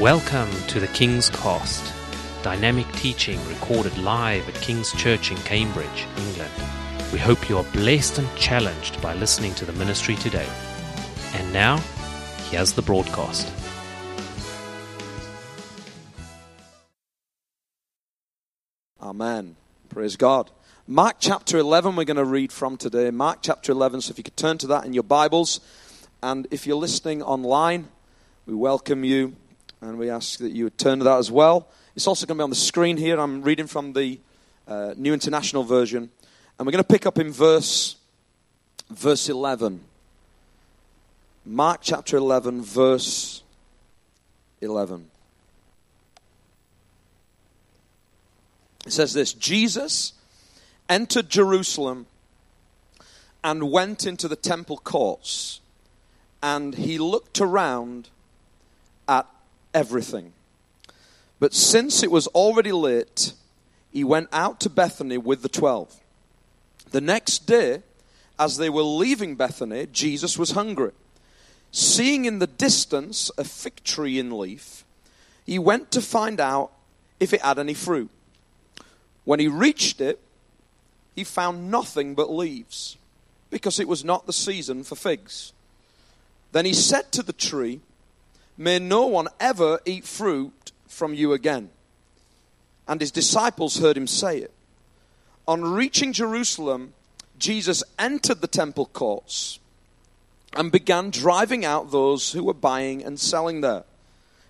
Welcome to the King's Cast, dynamic teaching recorded live at King's Church in Cambridge, England. We hope you are blessed and challenged by listening to the ministry today. And now, here's the broadcast. Amen. Praise God. Mark chapter 11, we're going to read from today. Mark chapter 11. So if you could turn to that in your Bibles. And if you're listening online, we welcome you and we ask that you would turn to that as well. It's also going to be on the screen here. I'm reading from the uh, New International Version. And we're going to pick up in verse, verse 11. Mark chapter 11, verse 11. It says this Jesus entered Jerusalem and went into the temple courts, and he looked around everything. But since it was already late, he went out to Bethany with the twelve. The next day, as they were leaving Bethany, Jesus was hungry. Seeing in the distance a fig tree in leaf, he went to find out if it had any fruit. When he reached it, he found nothing but leaves, because it was not the season for figs. Then he said to the tree, May no one ever eat fruit from you again. And his disciples heard him say it. On reaching Jerusalem, Jesus entered the temple courts and began driving out those who were buying and selling there.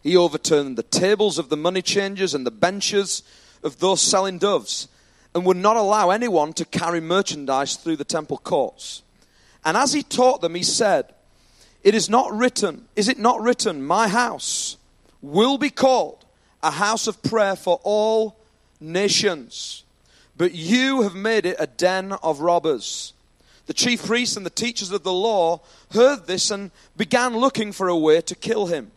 He overturned the tables of the money changers and the benches of those selling doves and would not allow anyone to carry merchandise through the temple courts. And as he taught them, he said, It is not written, is it not written, my house will be called a house of prayer for all nations, but you have made it a den of robbers. The chief priests and the teachers of the law heard this and began looking for a way to kill him,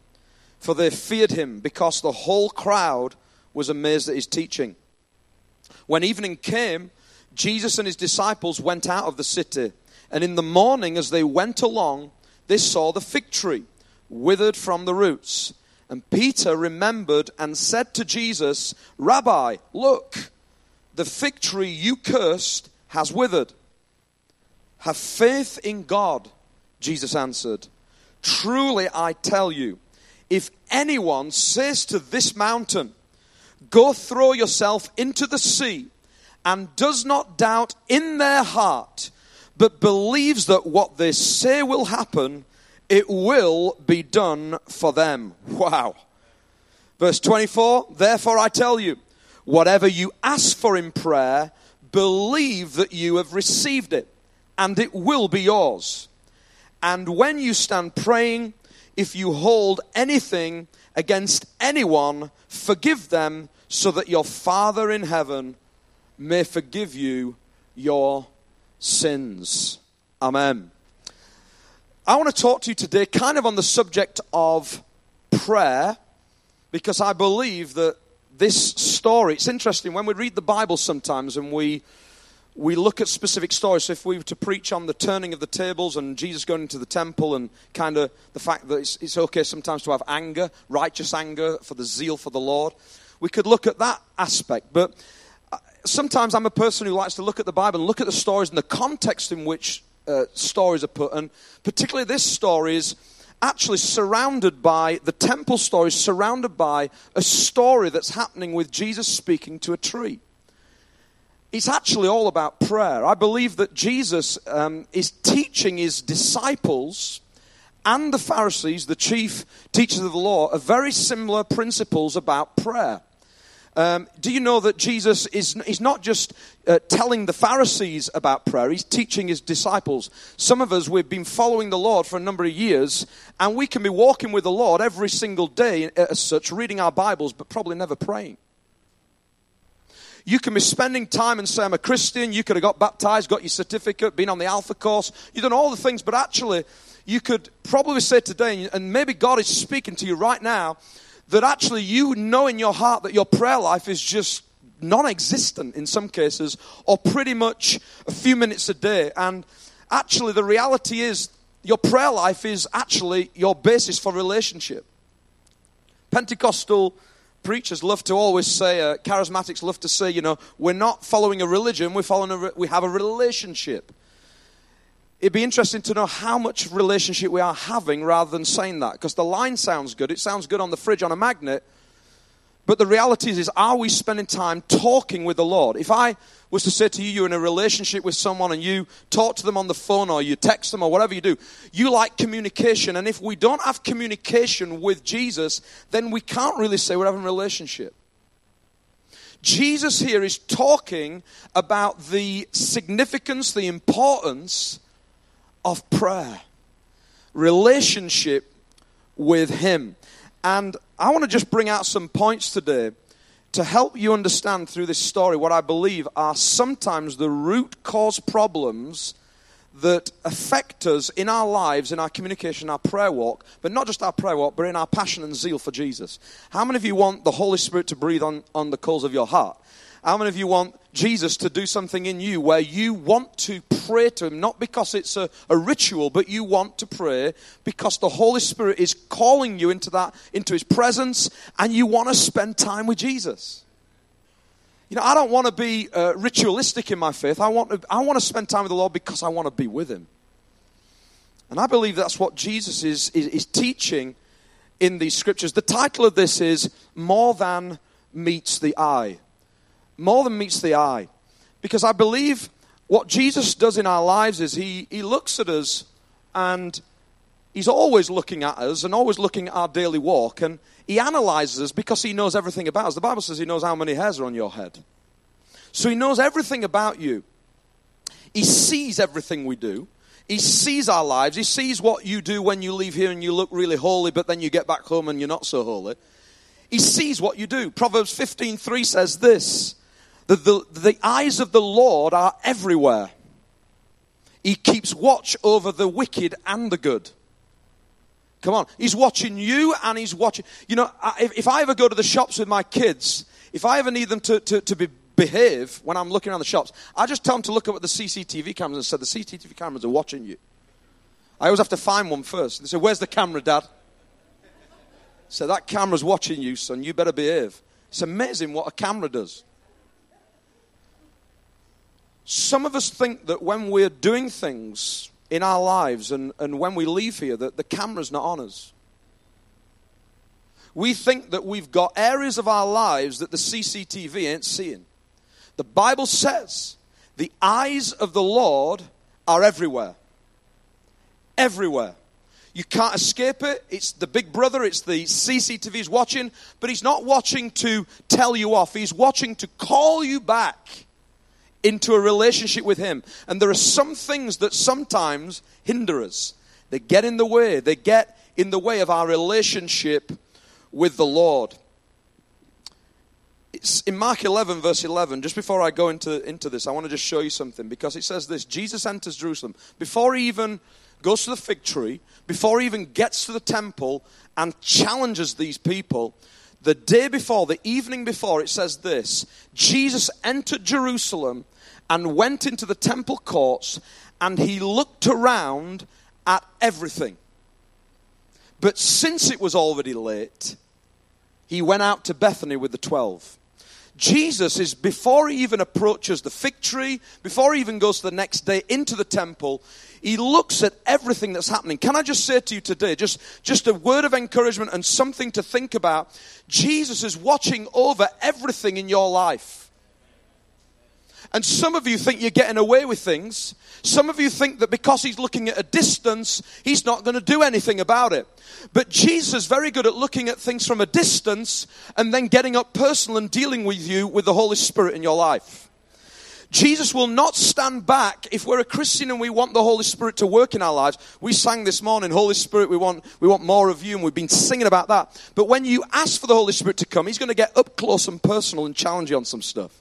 for they feared him because the whole crowd was amazed at his teaching. When evening came, Jesus and his disciples went out of the city, and in the morning, as they went along, they saw the fig tree withered from the roots. And Peter remembered and said to Jesus, Rabbi, look, the fig tree you cursed has withered. Have faith in God, Jesus answered. Truly I tell you, if anyone says to this mountain, Go throw yourself into the sea, and does not doubt in their heart, but believes that what they say will happen, it will be done for them. Wow. Verse 24 Therefore I tell you, whatever you ask for in prayer, believe that you have received it, and it will be yours. And when you stand praying, if you hold anything against anyone, forgive them, so that your Father in heaven may forgive you your sins. Amen. I want to talk to you today kind of on the subject of prayer because I believe that this story, it's interesting when we read the Bible sometimes and we we look at specific stories. So if we were to preach on the turning of the tables and Jesus going into the temple and kind of the fact that it's, it's okay sometimes to have anger, righteous anger for the zeal for the Lord, we could look at that aspect. But sometimes I'm a person who likes to look at the Bible and look at the stories and the context in which uh, stories are put. And particularly this story is actually surrounded by the temple story, surrounded by a story that's happening with Jesus speaking to a tree. It's actually all about prayer. I believe that Jesus um, is teaching his disciples and the Pharisees, the chief teachers of the law, are very similar principles about prayer. Um, do you know that Jesus is he's not just uh, telling the Pharisees about prayer, he's teaching his disciples. Some of us, we've been following the Lord for a number of years, and we can be walking with the Lord every single day uh, as such, reading our Bibles, but probably never praying. You can be spending time and say, I'm a Christian. You could have got baptized, got your certificate, been on the Alpha course. You've done all the things, but actually, you could probably say today, and maybe God is speaking to you right now, that actually you know in your heart that your prayer life is just non existent in some cases, or pretty much a few minutes a day. And actually, the reality is your prayer life is actually your basis for relationship. Pentecostal preachers love to always say, uh, charismatics love to say, you know, we're not following a religion, we're following a re- we have a relationship. It'd be interesting to know how much relationship we are having rather than saying that, because the line sounds good. It sounds good on the fridge on a magnet, but the reality is, is, are we spending time talking with the Lord? If I was to say to you, you're in a relationship with someone and you talk to them on the phone or you text them or whatever you do, you like communication. And if we don't have communication with Jesus, then we can't really say we're having a relationship. Jesus here is talking about the significance, the importance of prayer, relationship with Him. And I want to just bring out some points today to help you understand through this story what I believe are sometimes the root cause problems that affect us in our lives, in our communication, our prayer walk, but not just our prayer walk, but in our passion and zeal for Jesus. How many of you want the Holy Spirit to breathe on, on the coals of your heart? How many of you want Jesus to do something in you where you want to pray to Him, not because it's a, a, ritual, but you want to pray because the Holy Spirit is calling you into that, into His presence, and you want to spend time with Jesus? You know, I don't want to be uh, ritualistic in my faith. I want, to, I want to spend time with the Lord because I want to be with Him. And I believe that's what Jesus is, is, is teaching in these scriptures. The title of this is More Than Meets the Eye more than meets the eye. Because I believe what Jesus does in our lives is he, he looks at us and he's always looking at us and always looking at our daily walk and he analyzes us because he knows everything about us. The Bible says he knows how many hairs are on your head. So he knows everything about you. He sees everything we do. He sees our lives. He sees what you do when you leave here and you look really holy, but then you get back home and you're not so holy. He sees what you do. Proverbs 15:3 says this: the, the, the eyes of the Lord are everywhere. He keeps watch over the wicked and the good. Come on. He's watching you and he's watching. You know, if, if I ever go to the shops with my kids, if I ever need them to, to, to be, behave when I'm looking around the shops, I just tell them to look up at the CCTV cameras and say, the CCTV cameras are watching you. I always have to find one first. They say, Where's the camera, Dad? So that camera's watching you, son. You better behave. It's amazing what a camera does. Some of us think that when we're doing things in our lives and, and when we leave here, that the camera's not on us. We think that we've got areas of our lives that the CCTV ain't seeing. The Bible says the eyes of the Lord are everywhere. Everywhere. You can't escape it. It's the big brother, it's the CCTV's watching, but he's not watching to tell you off. He's watching to call you back into a relationship with Him. And there are some things that sometimes hinder us. They get in the way. They get in the way of our relationship with the Lord. It's in Mark 11, verse 11, just before I go into, into this, I want to just show you something because it says this Jesus enters Jerusalem. Before he even goes to the fig tree, before he even gets to the temple and challenges these people, the day before, the evening before, it says this Jesus entered Jerusalem and went into the temple courts and he looked around at everything. But since it was already late, he went out to Bethany with the twelve. Jesus is, before he even approaches the fig tree, before he even goes the next day into the temple, he looks at everything that's happening. Can I just say to you today, just, just a word of encouragement and something to think about? Jesus is watching over everything in your life. And some of you think you're getting away with things. Some of you think that because he's looking at a distance, he's not going to do anything about it. But Jesus is very good at looking at things from a distance and then getting up personal and dealing with you with the Holy Spirit in your life. Jesus will not stand back if we're a Christian and we want the Holy Spirit to work in our lives. We sang this morning, Holy Spirit, we want, we want more of you, and we've been singing about that. But when you ask for the Holy Spirit to come, He's going to get up close and personal and challenge you on some stuff.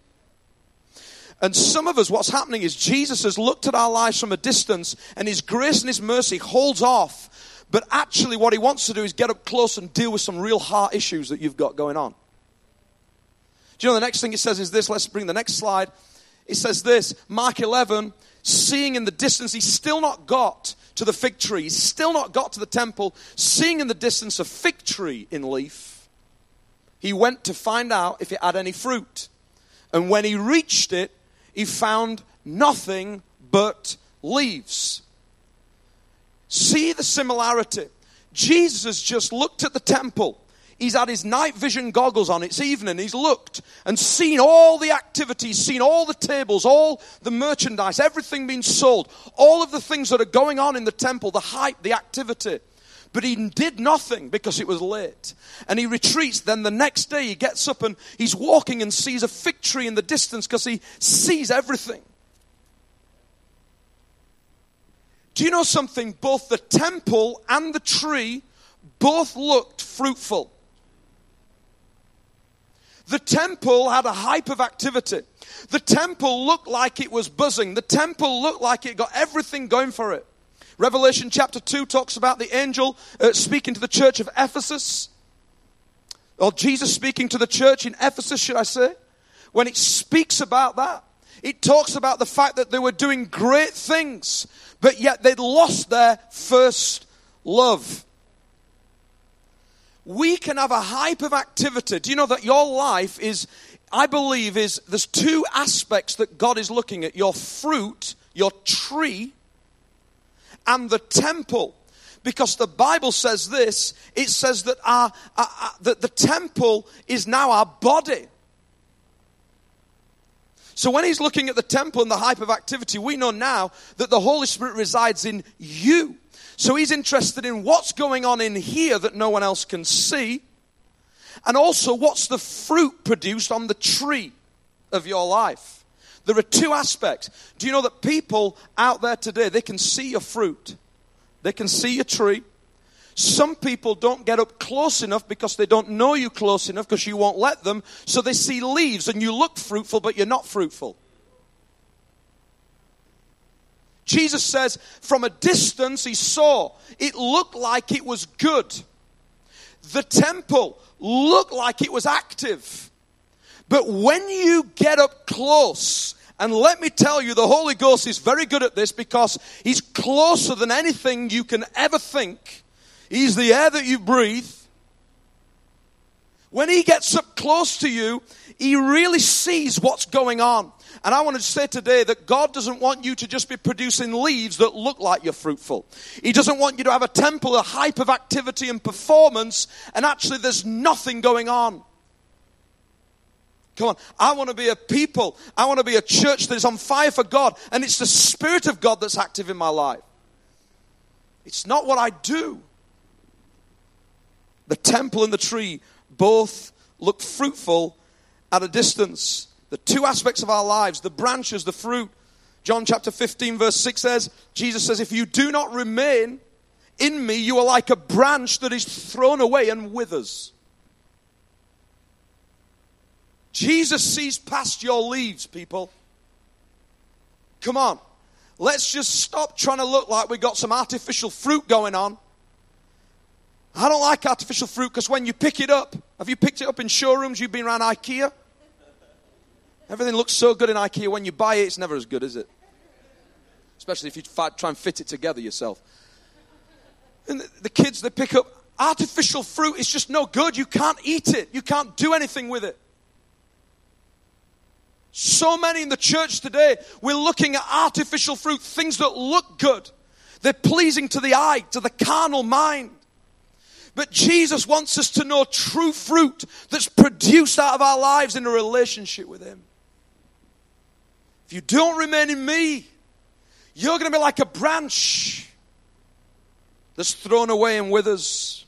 And some of us, what's happening is Jesus has looked at our lives from a distance, and His grace and His mercy holds off. But actually, what He wants to do is get up close and deal with some real heart issues that you've got going on. Do you know the next thing it says is this? Let's bring the next slide. It says this Mark 11, seeing in the distance, he's still not got to the fig tree, he's still not got to the temple, seeing in the distance a fig tree in leaf, he went to find out if it had any fruit. And when he reached it, he found nothing but leaves. See the similarity. Jesus just looked at the temple. He's had his night vision goggles on. It's evening. He's looked and seen all the activities, seen all the tables, all the merchandise, everything being sold, all of the things that are going on in the temple, the hype, the activity. But he did nothing because it was late. And he retreats. Then the next day he gets up and he's walking and sees a fig tree in the distance because he sees everything. Do you know something? Both the temple and the tree both looked fruitful. The temple had a hype of activity. The temple looked like it was buzzing. The temple looked like it got everything going for it. Revelation chapter 2 talks about the angel uh, speaking to the church of Ephesus. Or Jesus speaking to the church in Ephesus, should I say? When it speaks about that, it talks about the fact that they were doing great things but yet they'd lost their first love. We can have a hype of activity. Do you know that your life is, I believe, is there's two aspects that God is looking at your fruit, your tree, and the temple because the Bible says this. It says that our, our, our, that the temple is now our body. So when he's looking at the temple and the hype of activity, we know now that the Holy Spirit resides in you. So he's interested in what's going on in here that no one else can see. And also, what's the fruit produced on the tree of your life? There are two aspects. Do you know that people out there today, they can see your fruit, they can see your tree, some people don't get up close enough because they don't know you close enough because you won't let them. So they see leaves and you look fruitful, but you're not fruitful. Jesus says, from a distance, he saw it looked like it was good. The temple looked like it was active. But when you get up close, and let me tell you, the Holy Ghost is very good at this because he's closer than anything you can ever think. He's the air that you breathe. When he gets up close to you, he really sees what's going on. And I want to say today that God doesn't want you to just be producing leaves that look like you're fruitful. He doesn't want you to have a temple, a hype of activity and performance, and actually there's nothing going on. Come on. I want to be a people. I want to be a church that is on fire for God, and it's the Spirit of God that's active in my life. It's not what I do. The temple and the tree both look fruitful at a distance. The two aspects of our lives, the branches, the fruit. John chapter 15, verse 6 says, Jesus says, If you do not remain in me, you are like a branch that is thrown away and withers. Jesus sees past your leaves, people. Come on. Let's just stop trying to look like we got some artificial fruit going on I don't like artificial fruit because when you pick it up, have you picked it up in showrooms? You've been around IKEA? Everything looks so good in IKEA. When you buy it, it's never as good, is it? Especially if you try and fit it together yourself. And the kids, they pick up artificial fruit. It's just no good. You can't eat it, you can't do anything with it. So many in the church today, we're looking at artificial fruit, things that look good. They're pleasing to the eye, to the carnal mind. But Jesus wants us to know true fruit that's produced out of our lives in a relationship with Him. If you don't remain in me, you're going to be like a branch that's thrown away and withers.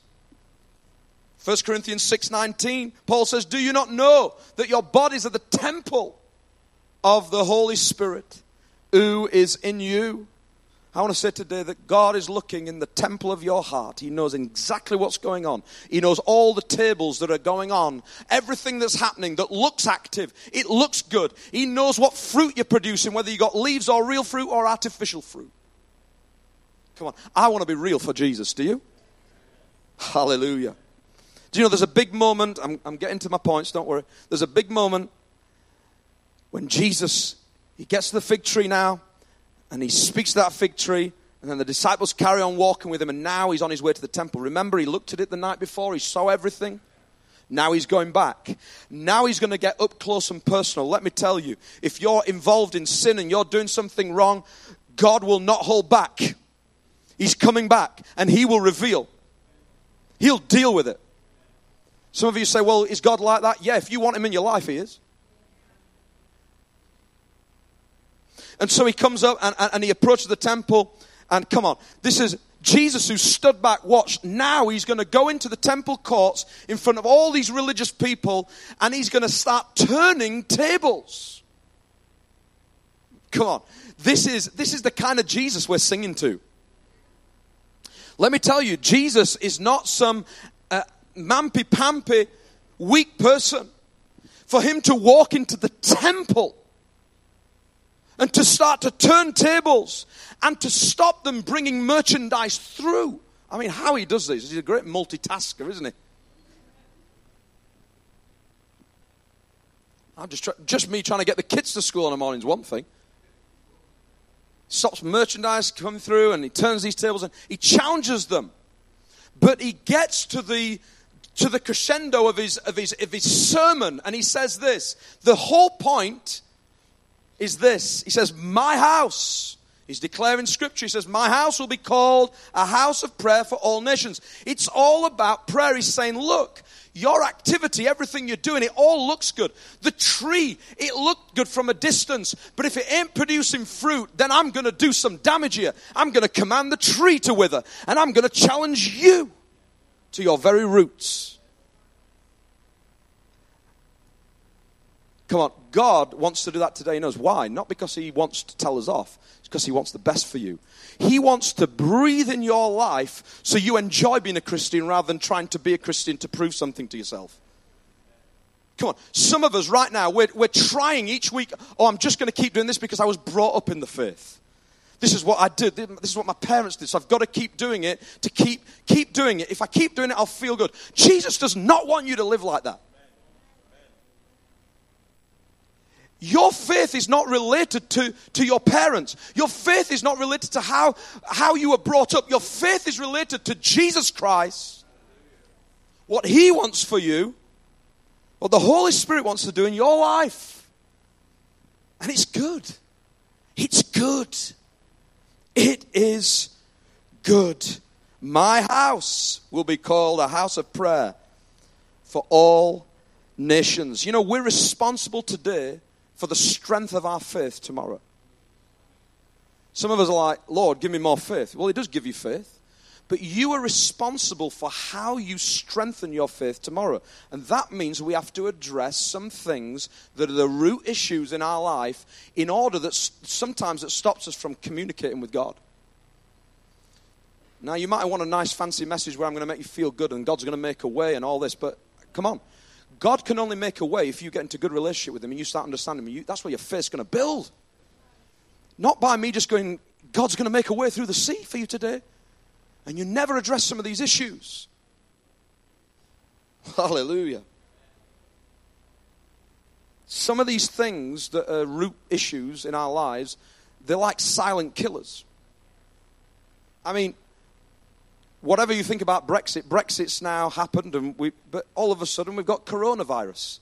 1 Corinthians 6:19 Paul says, "Do you not know that your bodies are the temple of the Holy Spirit who is in you, I want to say today that God is looking in the temple of your heart. He knows exactly what's going on. He knows all the tables that are going on, everything that's happening that looks active. It looks good. He knows what fruit you're producing, whether you got leaves or real fruit or artificial fruit. Come on. I want to be real for Jesus. Do you? Hallelujah. Do you know there's a big moment? I'm, I'm getting to my points, don't worry. There's a big moment when Jesus, he gets to the fig tree now and he speaks to that fig tree. And then the disciples carry on walking with him, and now he's on his way to the temple. Remember, he looked at it the night before, he saw everything. Now he's going back. Now he's going to get up close and personal. Let me tell you, if you're involved in sin and you're doing something wrong, God will not hold back. He's coming back and he will reveal. He'll deal with it. Some of you say, well, is God like that? Yeah, if you want him in your life, he is. And so he comes up and, and, and he approaches the temple. And come on, this is Jesus who stood back, watched. Now he's going to go into the temple courts in front of all these religious people and he's going to start turning tables. Come on. This is, this is the kind of Jesus we're singing to. Let me tell you, Jesus is not some uh, mampy pampy weak person. For him to walk into the temple and to start to turn tables and to stop them bringing merchandise through. I mean, how he does this, he's a great multitasker, isn't he? I'm just, try, just me trying to get the kids to school in the morning is one thing. Stops merchandise coming through and he turns these tables and he challenges them. But he gets to the to the crescendo of his, of his, of his sermon and he says this the whole point is this. He says, My house. He's declaring scripture. He says, My house will be called a house of prayer for all nations. It's all about prayer. He's saying, Look, your activity, everything you're doing, it all looks good. The tree, it looked good from a distance, but if it ain't producing fruit, then I'm going to do some damage here. I'm going to command the tree to wither, and I'm going to challenge you to your very roots. Come on, God wants to do that today. He knows why. Not because He wants to tell us off, it's because He wants the best for you. He wants to breathe in your life so you enjoy being a Christian rather than trying to be a Christian to prove something to yourself. Come on, some of us right now, we're, we're trying each week, oh, I'm just going to keep doing this because I was brought up in the faith. This is what I did. This is what my parents did. So I've got to keep doing it to keep, keep doing it. If I keep doing it, I'll feel good. Jesus does not want you to live like that. Your faith is not related to, to your parents. Your faith is not related to how, how you were brought up. Your faith is related to Jesus Christ, what He wants for you, what the Holy Spirit wants to do in your life. And it's good. It's good. It is good. My house will be called a house of prayer for all nations. You know, we're responsible today for the strength of our faith tomorrow. Some of us are like, Lord, give me more faith. Well, He does give you faith. But you are responsible for how you strengthen your faith tomorrow. And that means we have to address some things that are the root issues in our life in order that sometimes it stops us from communicating with God. Now, you might want a nice fancy message where I'm going to make you feel good and God's going to make a way and all this, but come on. God can only make a way if you get into good relationship with Him and you start understanding Him. You, that's where your faith's going to build. Not by me just going, God's going to make a way through the sea for you today. And you never address some of these issues. Hallelujah. Some of these things that are root issues in our lives, they're like silent killers. I mean, whatever you think about Brexit, Brexit's now happened, and we, but all of a sudden we've got coronavirus.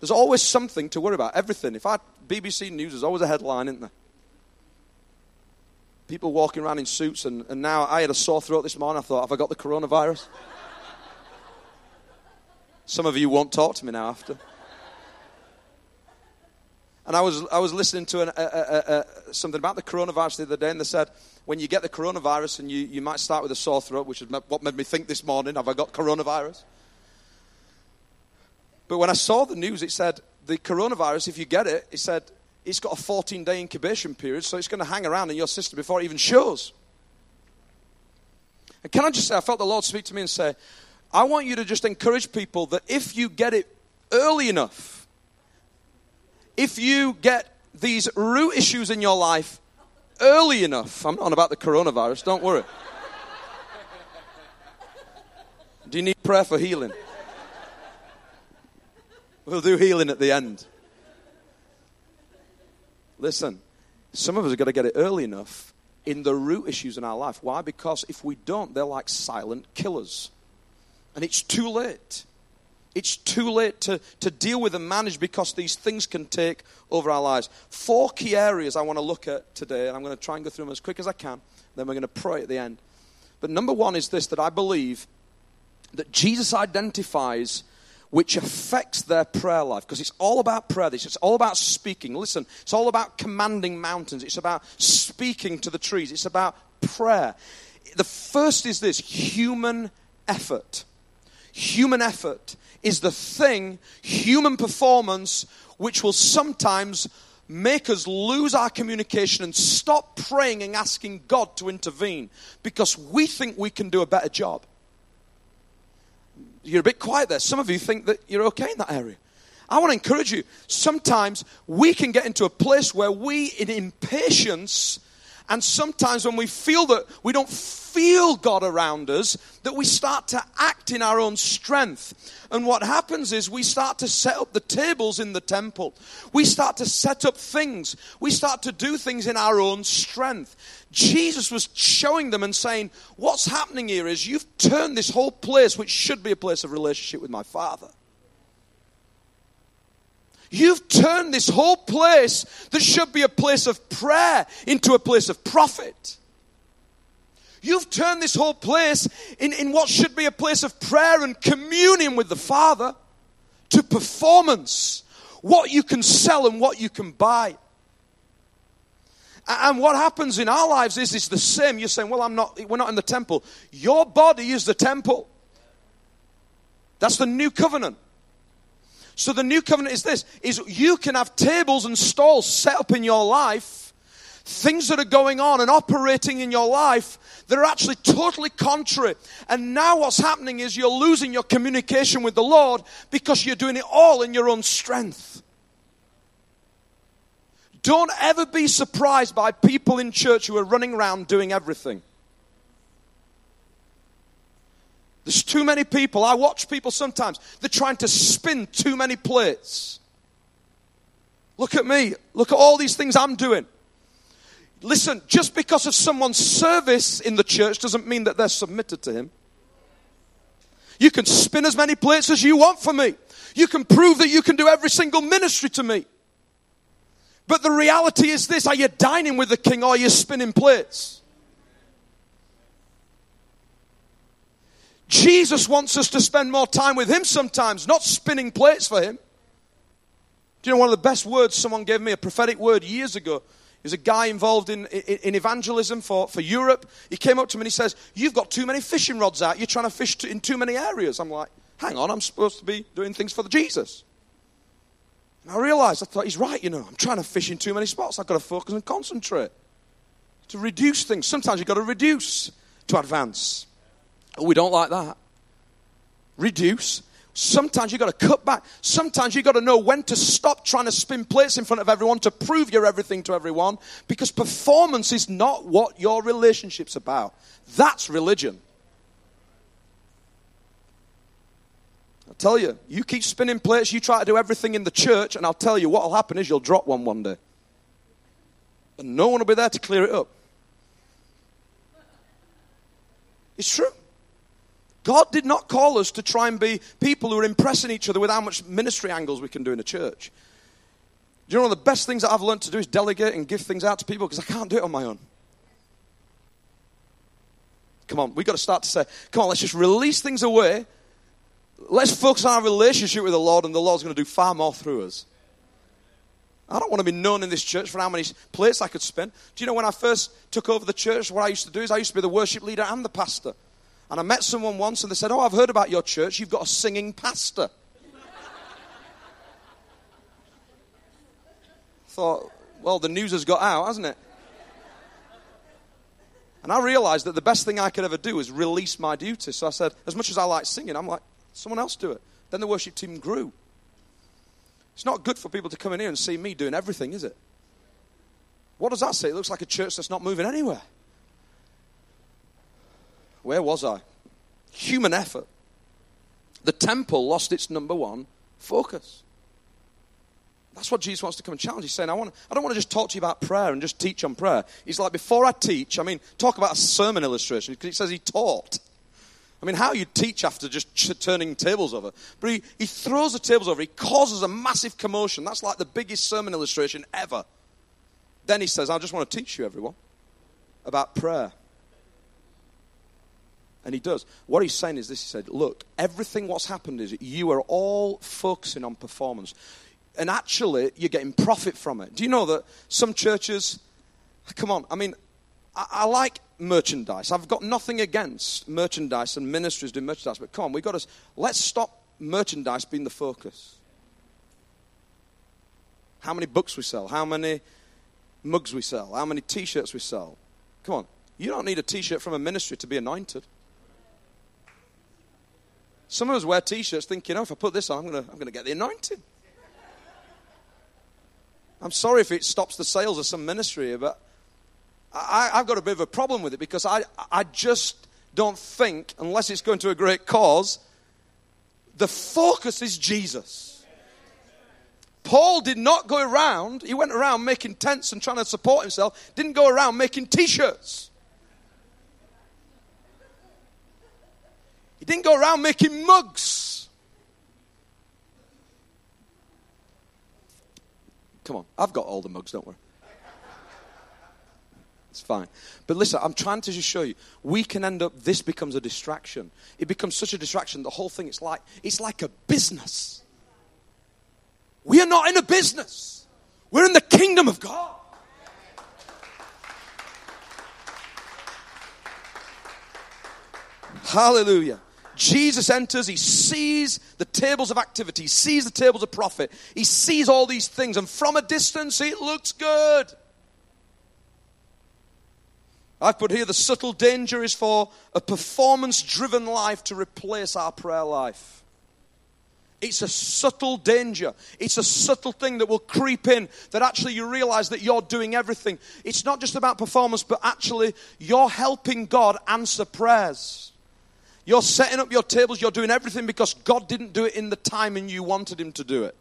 There's always something to worry about. Everything. If I BBC News, there's always a headline, isn't there? People walking around in suits, and, and now I had a sore throat this morning. I thought, have I got the coronavirus? Some of you won't talk to me now after. And I was, I was listening to an, something about the coronavirus the other day, and they said, when you get the coronavirus, and you, you might start with a sore throat, which is what made me think this morning, have I got coronavirus? But when I saw the news, it said, the coronavirus, if you get it, it said, it's got a 14 day incubation period, so it's going to hang around in your system before it even shows. And can I just say, I felt the Lord speak to me and say, I want you to just encourage people that if you get it early enough, if you get these root issues in your life early enough, I'm not on about the coronavirus, don't worry. Do you need prayer for healing? We'll do healing at the end. Listen, some of us have got to get it early enough in the root issues in our life. Why? Because if we don't, they're like silent killers. And it's too late. It's too late to, to deal with and manage because these things can take over our lives. Four key areas I want to look at today, and I'm going to try and go through them as quick as I can. Then we're going to pray at the end. But number one is this that I believe that Jesus identifies which affects their prayer life because it's all about prayer. this It's all about speaking. Listen, it's all about commanding mountains. It's about speaking to the trees. It's about prayer. The first is this human effort. Human effort is the thing, human performance, which will sometimes make us lose our communication and stop praying and asking God to intervene because we think we can do a better job. You're a bit quiet there. Some of you think that you're okay in that area. I want to encourage you. Sometimes we can get into a place where we, in impatience, and sometimes when we feel that we don't feel God around us, that we start to act in our own strength. And what happens is we start to set up the tables in the temple. We start to set up things. We start to do things in our own strength. Jesus was showing them and saying, What's happening here is you've turned this whole place, which should be a place of relationship with my Father, You've turned this whole place that should be a place of prayer into a place of profit. You've turned this whole place in, in what should be a place of prayer and communion with the Father to performance. What you can sell and what you can buy. And what happens in our lives is, is the same. You're saying, well, I'm not, we're not in the temple. Your body is the temple. That's the new covenant. So the new covenant is this, is you can have tables and stalls set up in your life, things that are going on and operating in your life that are actually totally contrary. And now what's happening is you're losing your communication with the Lord because you're doing it all in your own strength. Don't ever be surprised by people in church who are running around doing everything. There's too many people. I watch people sometimes. They're trying to spin too many plates. Look at me. Look at all these things I'm doing. Listen, just because of someone's service in the church doesn't mean that they're submitted to him. You can spin as many plates as you want for me. You can prove that you can do every single ministry to me. But the reality is this are you dining with the king or are you spinning plates? Jesus wants us to spend more time with Him sometimes, not spinning plates for Him. Do you know one of the best words someone gave me, a prophetic word years ago? There's a guy involved in, in, in, evangelism for, for Europe. He came up to me and he says, You've got too many fishing rods out. You're trying to fish in too many areas. I'm like, Hang on, I'm supposed to be doing things for the Jesus. And I realized, I thought, He's right, you know. I'm trying to fish in too many spots. I've got to focus and concentrate. To reduce things. Sometimes you've got to reduce to advance. We don't like that. Reduce. Sometimes you've got to cut back. Sometimes you've got to know when to stop trying to spin plates in front of everyone to prove you're everything to everyone because performance is not what your relationship's about. That's religion. I'll tell you, you keep spinning plates, you try to do everything in the church, and I'll tell you what will happen is you'll drop one one day. And no one will be there to clear it up. It's true. God did not call us to try and be people who are impressing each other with how much ministry angles we can do in a church. Do you know one of the best things that I've learned to do is delegate and give things out to people because I can't do it on my own. Come on, we've got to start to say, come on, let's just release things away. Let's focus on our relationship with the Lord, and the Lord's going to do far more through us. I don't want to be known in this church for how many plates I could spend. Do you know when I first took over the church, what I used to do is I used to be the worship leader and the pastor. And I met someone once and they said, Oh, I've heard about your church. You've got a singing pastor. thought, well, the news has got out, hasn't it? And I realized that the best thing I could ever do is release my duty. So I said, as much as I like singing, I'm like, someone else do it. Then the worship team grew. It's not good for people to come in here and see me doing everything, is it? What does that say? It looks like a church that's not moving anywhere. Where was I? Human effort. The temple lost its number one focus. That's what Jesus wants to come and challenge. He's saying, I, want, I don't want to just talk to you about prayer and just teach on prayer. He's like, before I teach, I mean, talk about a sermon illustration, because he says he taught. I mean, how you teach after just ch- turning tables over. But he, he throws the tables over. He causes a massive commotion. That's like the biggest sermon illustration ever. Then he says, I just want to teach you, everyone, about prayer. And he does. What he's saying is this He said, Look, everything what's happened is you are all focusing on performance. And actually, you're getting profit from it. Do you know that some churches, come on, I mean, I, I like merchandise. I've got nothing against merchandise and ministries doing merchandise, but come on, we've got to, let's stop merchandise being the focus. How many books we sell, how many mugs we sell, how many t shirts we sell. Come on, you don't need a t shirt from a ministry to be anointed. Some of us wear t shirts thinking, oh, if I put this on, I'm going to I'm to get the anointing. I'm sorry if it stops the sales of some ministry, but I, have got a bit of a problem with it because I, I just don't think, unless it's going to a great cause, the focus is Jesus. Paul did not go around, he went around making tents and trying to support himself, didn't go around making t shirts. Didn't go around making mugs. Come on, I've got all the mugs, don't worry. It's fine. But listen, I'm trying to just show you. We can end up, this becomes a distraction. It becomes such a distraction, the whole thing, it's like, it's like a business. We are not in a business. We're in the kingdom of God. Hallelujah. Jesus enters, he sees the tables of activity, he sees the tables of profit, he sees all these things, and from a distance it looks good. I've put here the subtle danger is for a performance driven life to replace our prayer life. It's a subtle danger. It's a subtle thing that will creep in that actually you realize that you're doing everything. It's not just about performance, but actually you're helping God answer prayers. You're setting up your tables, you're doing everything because God didn't do it in the time and you wanted Him to do it.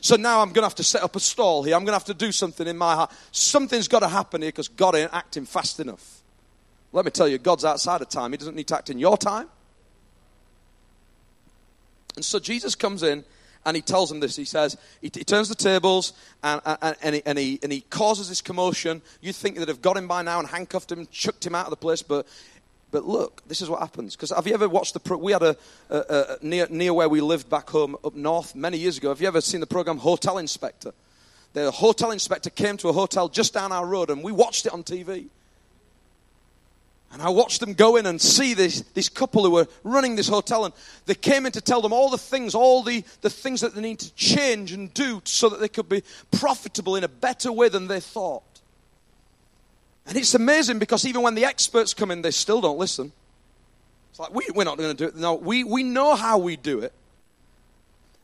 So now I'm going to have to set up a stall here. I'm going to have to do something in my heart. Something's got to happen here because God ain't acting fast enough. Let me tell you, God's outside of time. He doesn't need to act in your time. And so Jesus comes in and he tells them this. He says, he, he turns the tables and, and, and, he, and, he, and he causes this commotion. You think that have got him by now and handcuffed him, chucked him out of the place, but but look, this is what happens. Because have you ever watched the? Pro- we had a, a, a, near near where we lived back home up north many years ago. Have you ever seen the program Hotel Inspector? The hotel inspector came to a hotel just down our road, and we watched it on TV. And I watched them go in and see this, this couple who were running this hotel, and they came in to tell them all the things, all the, the things that they need to change and do so that they could be profitable in a better way than they thought. And it's amazing because even when the experts come in, they still don't listen. It's like, we, we're not going to do it. No, we, we know how we do it.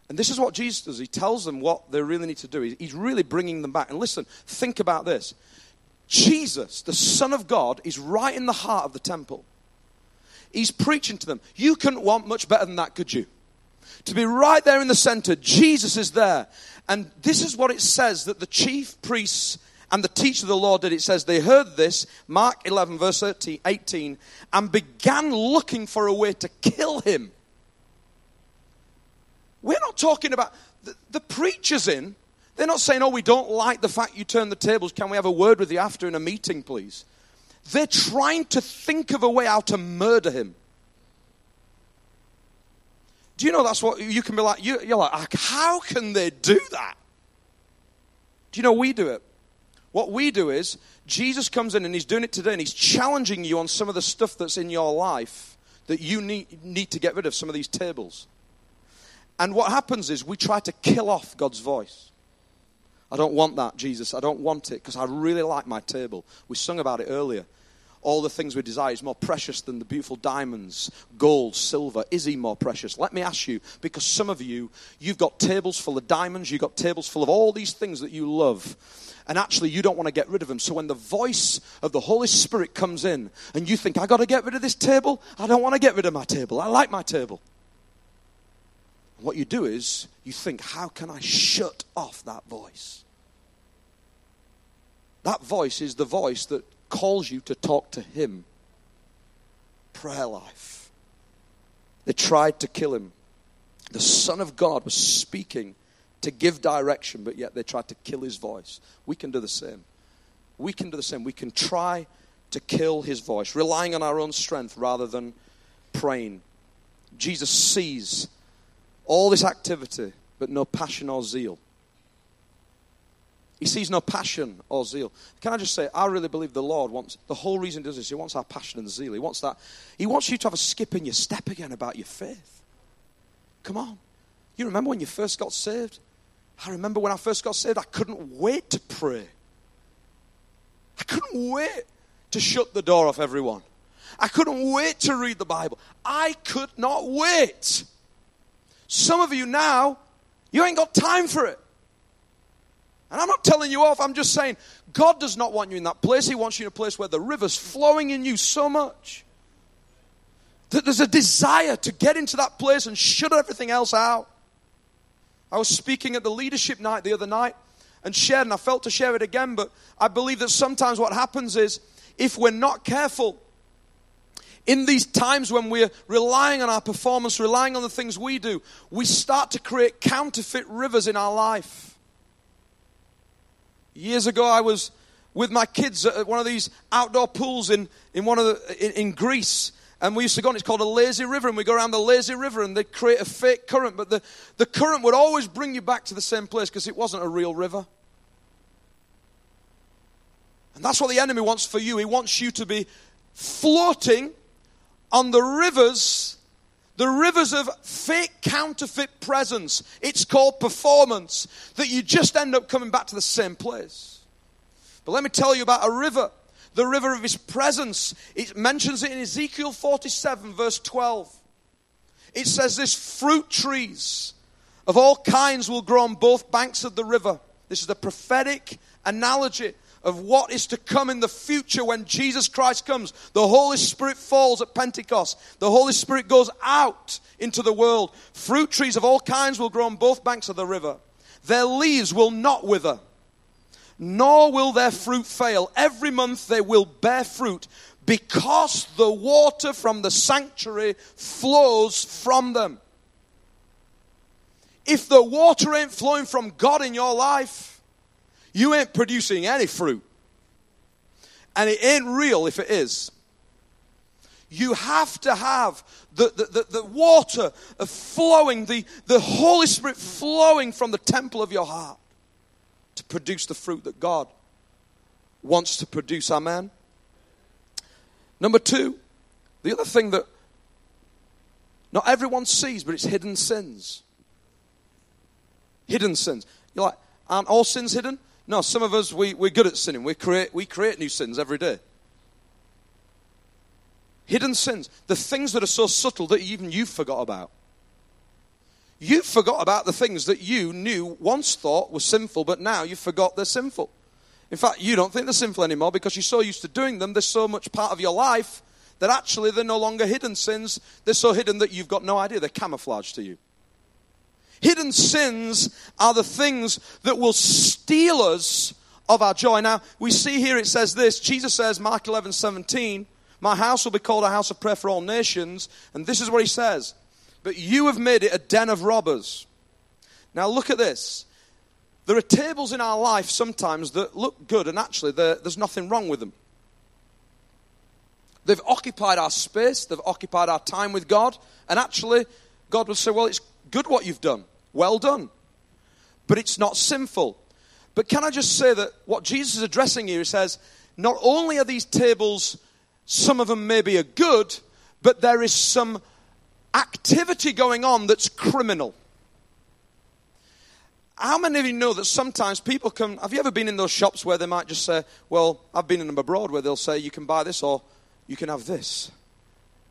And this is what Jesus does. He tells them what they really need to do. He's really bringing them back. And listen, think about this. Jesus, the Son of God, is right in the heart of the temple. He's preaching to them. You couldn't want much better than that, could you? To be right there in the center, Jesus is there. And this is what it says that the chief priests and the teacher of the law did. It says they heard this, Mark 11, verse 18, and began looking for a way to kill him. We're not talking about the, the preachers in. They're not saying, oh, we don't like the fact you turn the tables. Can we have a word with you after in a meeting, please? They're trying to think of a way how to murder him. Do you know that's what you can be like? You, are like, how can they do that? Do you know we do it? What we do is, Jesus comes in and he's doing it today and he's challenging you on some of the stuff that's in your life that you need, need to get rid of, some of these tables. And what happens is we try to kill off God's voice. I don't want that, Jesus. I don't want it because I really like my table. We sung about it earlier. All the things we desire is more precious than the beautiful diamonds, gold, silver. Is he more precious? Let me ask you, because some of you, you've got tables full of diamonds, you've got tables full of all these things that you love and actually you don't want to get rid of them. So when the voice of the Holy Spirit comes in and you think, I got to get rid of this table, I don't want to get rid of my table. I like my table. what you do is you think, how can I shut off that voice? That voice is the voice that calls you to talk to Him. Prayer life. They tried to kill him. The Son of God was speaking to give direction, but yet they tried to kill his voice. We can do the same. We can do the same. We can try to kill his voice, relying on our own strength rather than praying. Jesus sees all this activity, but no passion or zeal. He sees no passion or zeal. Can I just say, I really believe the Lord wants, the whole reason he does this, he wants our passion and zeal. He wants that, he wants you to have a skip in your step again about your faith. Come on. You remember when you first got saved? I remember when I first got saved, I couldn't wait to pray. I couldn't wait to shut the door off everyone. I couldn't wait to read the Bible. I could not wait. Some of you now, you ain't got time for it. And I'm not telling you off, I'm just saying God does not want you in that place. He wants you in a place where the river's flowing in you so much that there's a desire to get into that place and shut everything else out. I was speaking at the leadership night the other night and shared, and I felt to share it again, but I believe that sometimes what happens is if we're not careful, in these times when we're relying on our performance, relying on the things we do, we start to create counterfeit rivers in our life. Years ago, I was with my kids at one of these outdoor pools in, in, one of the, in, in Greece. And we used to go, on, it's called a lazy river, and we go around the lazy river, and they create a fake current. But the, the current would always bring you back to the same place because it wasn't a real river. And that's what the enemy wants for you. He wants you to be floating on the rivers, the rivers of fake counterfeit presence. It's called performance, that you just end up coming back to the same place. But let me tell you about a river, the river of his presence. It mentions it in Ezekiel 47, verse 12. It says this fruit trees of all kinds will grow on both banks of the river. This is a prophetic analogy of what is to come in the future when Jesus Christ comes. The Holy Spirit falls at Pentecost. The Holy Spirit goes out into the world. Fruit trees of all kinds will grow on both banks of the river. Their leaves will not wither, nor will their fruit fail. Every month they will bear fruit because the water from the sanctuary flows from them. If the water ain't flowing from God in your life, you ain't producing any fruit. And it ain't real if it is. You have to have the, the, the, the water flowing, the, the Holy Spirit flowing from the temple of your heart to produce the fruit that God wants to produce. Amen. Number two, the other thing that not everyone sees, but it's hidden sins. Hidden sins. You're like, aren't all sins hidden? No, some of us, we, we're good at sinning. We create, we create new sins every day. Hidden sins. The things that are so subtle that even you forgot about. You forgot about the things that you knew once thought were sinful, but now you forgot they're sinful. In fact, you don't think they're sinful anymore because you're so used to doing them, they're so much part of your life that actually they're no longer hidden sins. They're so hidden that you've got no idea. They're camouflaged to you. Hidden sins are the things that will steal us of our joy. Now, we see here it says this Jesus says, Mark 11 17, My house will be called a house of prayer for all nations. And this is what he says But you have made it a den of robbers. Now, look at this. There are tables in our life sometimes that look good, and actually, there's nothing wrong with them. They've occupied our space, they've occupied our time with God, and actually, God will say, Well, it's good what you've done. Well done. But it's not sinful. But can I just say that what Jesus is addressing here, he says, not only are these tables, some of them maybe are good, but there is some activity going on that's criminal. How many of you know that sometimes people come? Have you ever been in those shops where they might just say, Well, I've been in them abroad where they'll say, You can buy this or you can have this.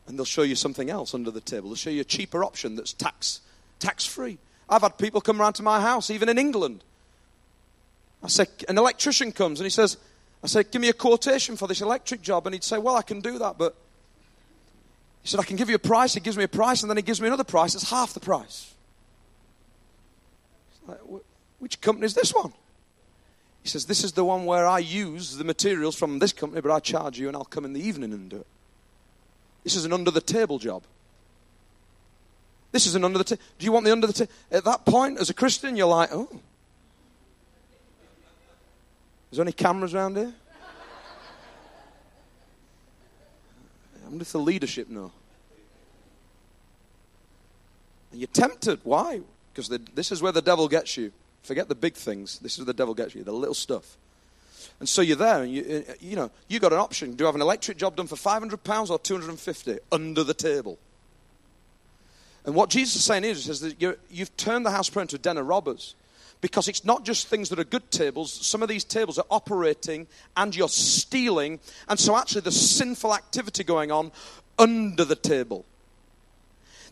And they'll show you something else under the table. They'll show you a cheaper option that's tax, tax free. I've had people come around to my house, even in England. I said, an electrician comes and he says, I said, give me a quotation for this electric job. And he'd say, well, I can do that, but he said, I can give you a price. He gives me a price, and then he gives me another price. It's half the price. Like, which company is this one? He says, This is the one where I use the materials from this company, but I charge you and I'll come in the evening and do it. This is an under the table job. This is an under the table. Do you want the under the table? At that point, as a Christian, you're like, oh. Is there any cameras around here? I wonder if the leadership know. And you're tempted. Why? Because this is where the devil gets you. Forget the big things. This is where the devil gets you, the little stuff. And so you're there, and you, uh, you know, you got an option. Do you have an electric job done for £500 or 250 under the table? And what Jesus is saying is, is that you have turned the house prayer into a den of robbers. Because it's not just things that are good tables. Some of these tables are operating and you're stealing. And so actually there's sinful activity going on under the table.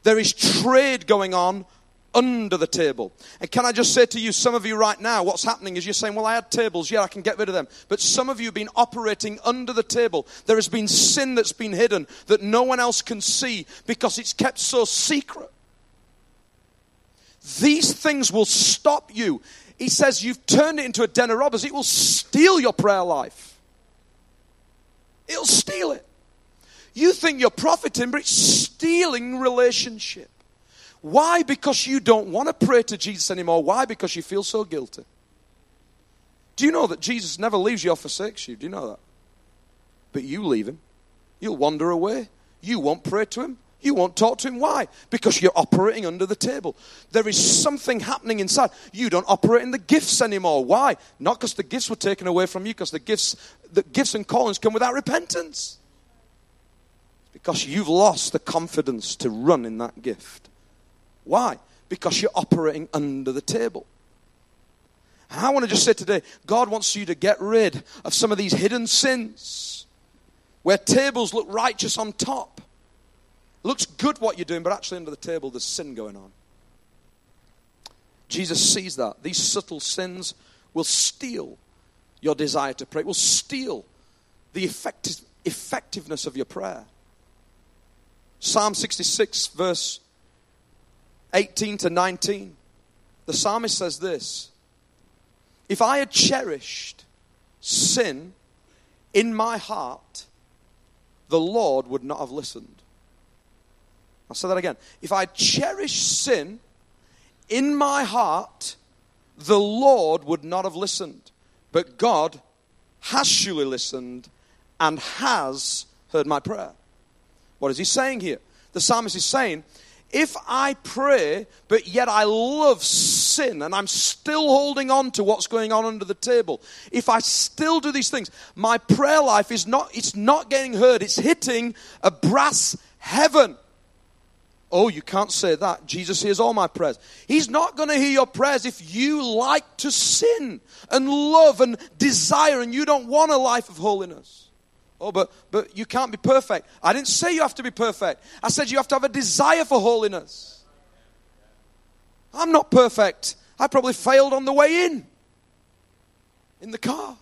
There is trade going on under the table. And can I just say to you, some of you right now, what's happening is you're saying, Well, I had tables, yeah, I can get rid of them. But some of you have been operating under the table. There has been sin that's been hidden that no one else can see because it's kept so secret. These things will stop you. He says, You've turned it into a den of robbers. It will steal your prayer life, it'll steal it. You think you're profiting, but it's stealing relationship. Why? Because you don't want to pray to Jesus anymore. Why? Because you feel so guilty. Do you know that Jesus never leaves you or forsakes you? Do you know that? But you leave him. You'll wander away. You won't pray to him. You won't talk to him. Why? Because you're operating under the table. There is something happening inside. You don't operate in the gifts anymore. Why? Not because the gifts were taken away from you, because the gifts, the gifts and callings come without repentance. Because you've lost the confidence to run in that gift. Why? Because you're operating under the table. And I want to just say today, God wants you to get rid of some of these hidden sins where tables look righteous on top. Looks good what you're doing, but actually under the table there's sin going on. Jesus sees that. These subtle sins will steal your desire to pray, will steal the effective, effectiveness of your prayer. Psalm 66, verse 18 to 19, the psalmist says this If I had cherished sin in my heart, the Lord would not have listened. I'll say that again. If I cherish sin in my heart, the Lord would not have listened. But God has surely listened and has heard my prayer. What is he saying here? The psalmist is saying, if I pray, but yet I love sin and I'm still holding on to what's going on under the table, if I still do these things, my prayer life is not, it's not getting heard. It's hitting a brass heaven. Oh, you can't say that. Jesus hears all my prayers. He's not going to hear your prayers if you like to sin and love and desire and you don't want a life of holiness. Oh, but, but you can't be perfect. I didn't say you have to be perfect. I said you have to have a desire for holiness. I'm not perfect. I probably failed on the way in, in the car.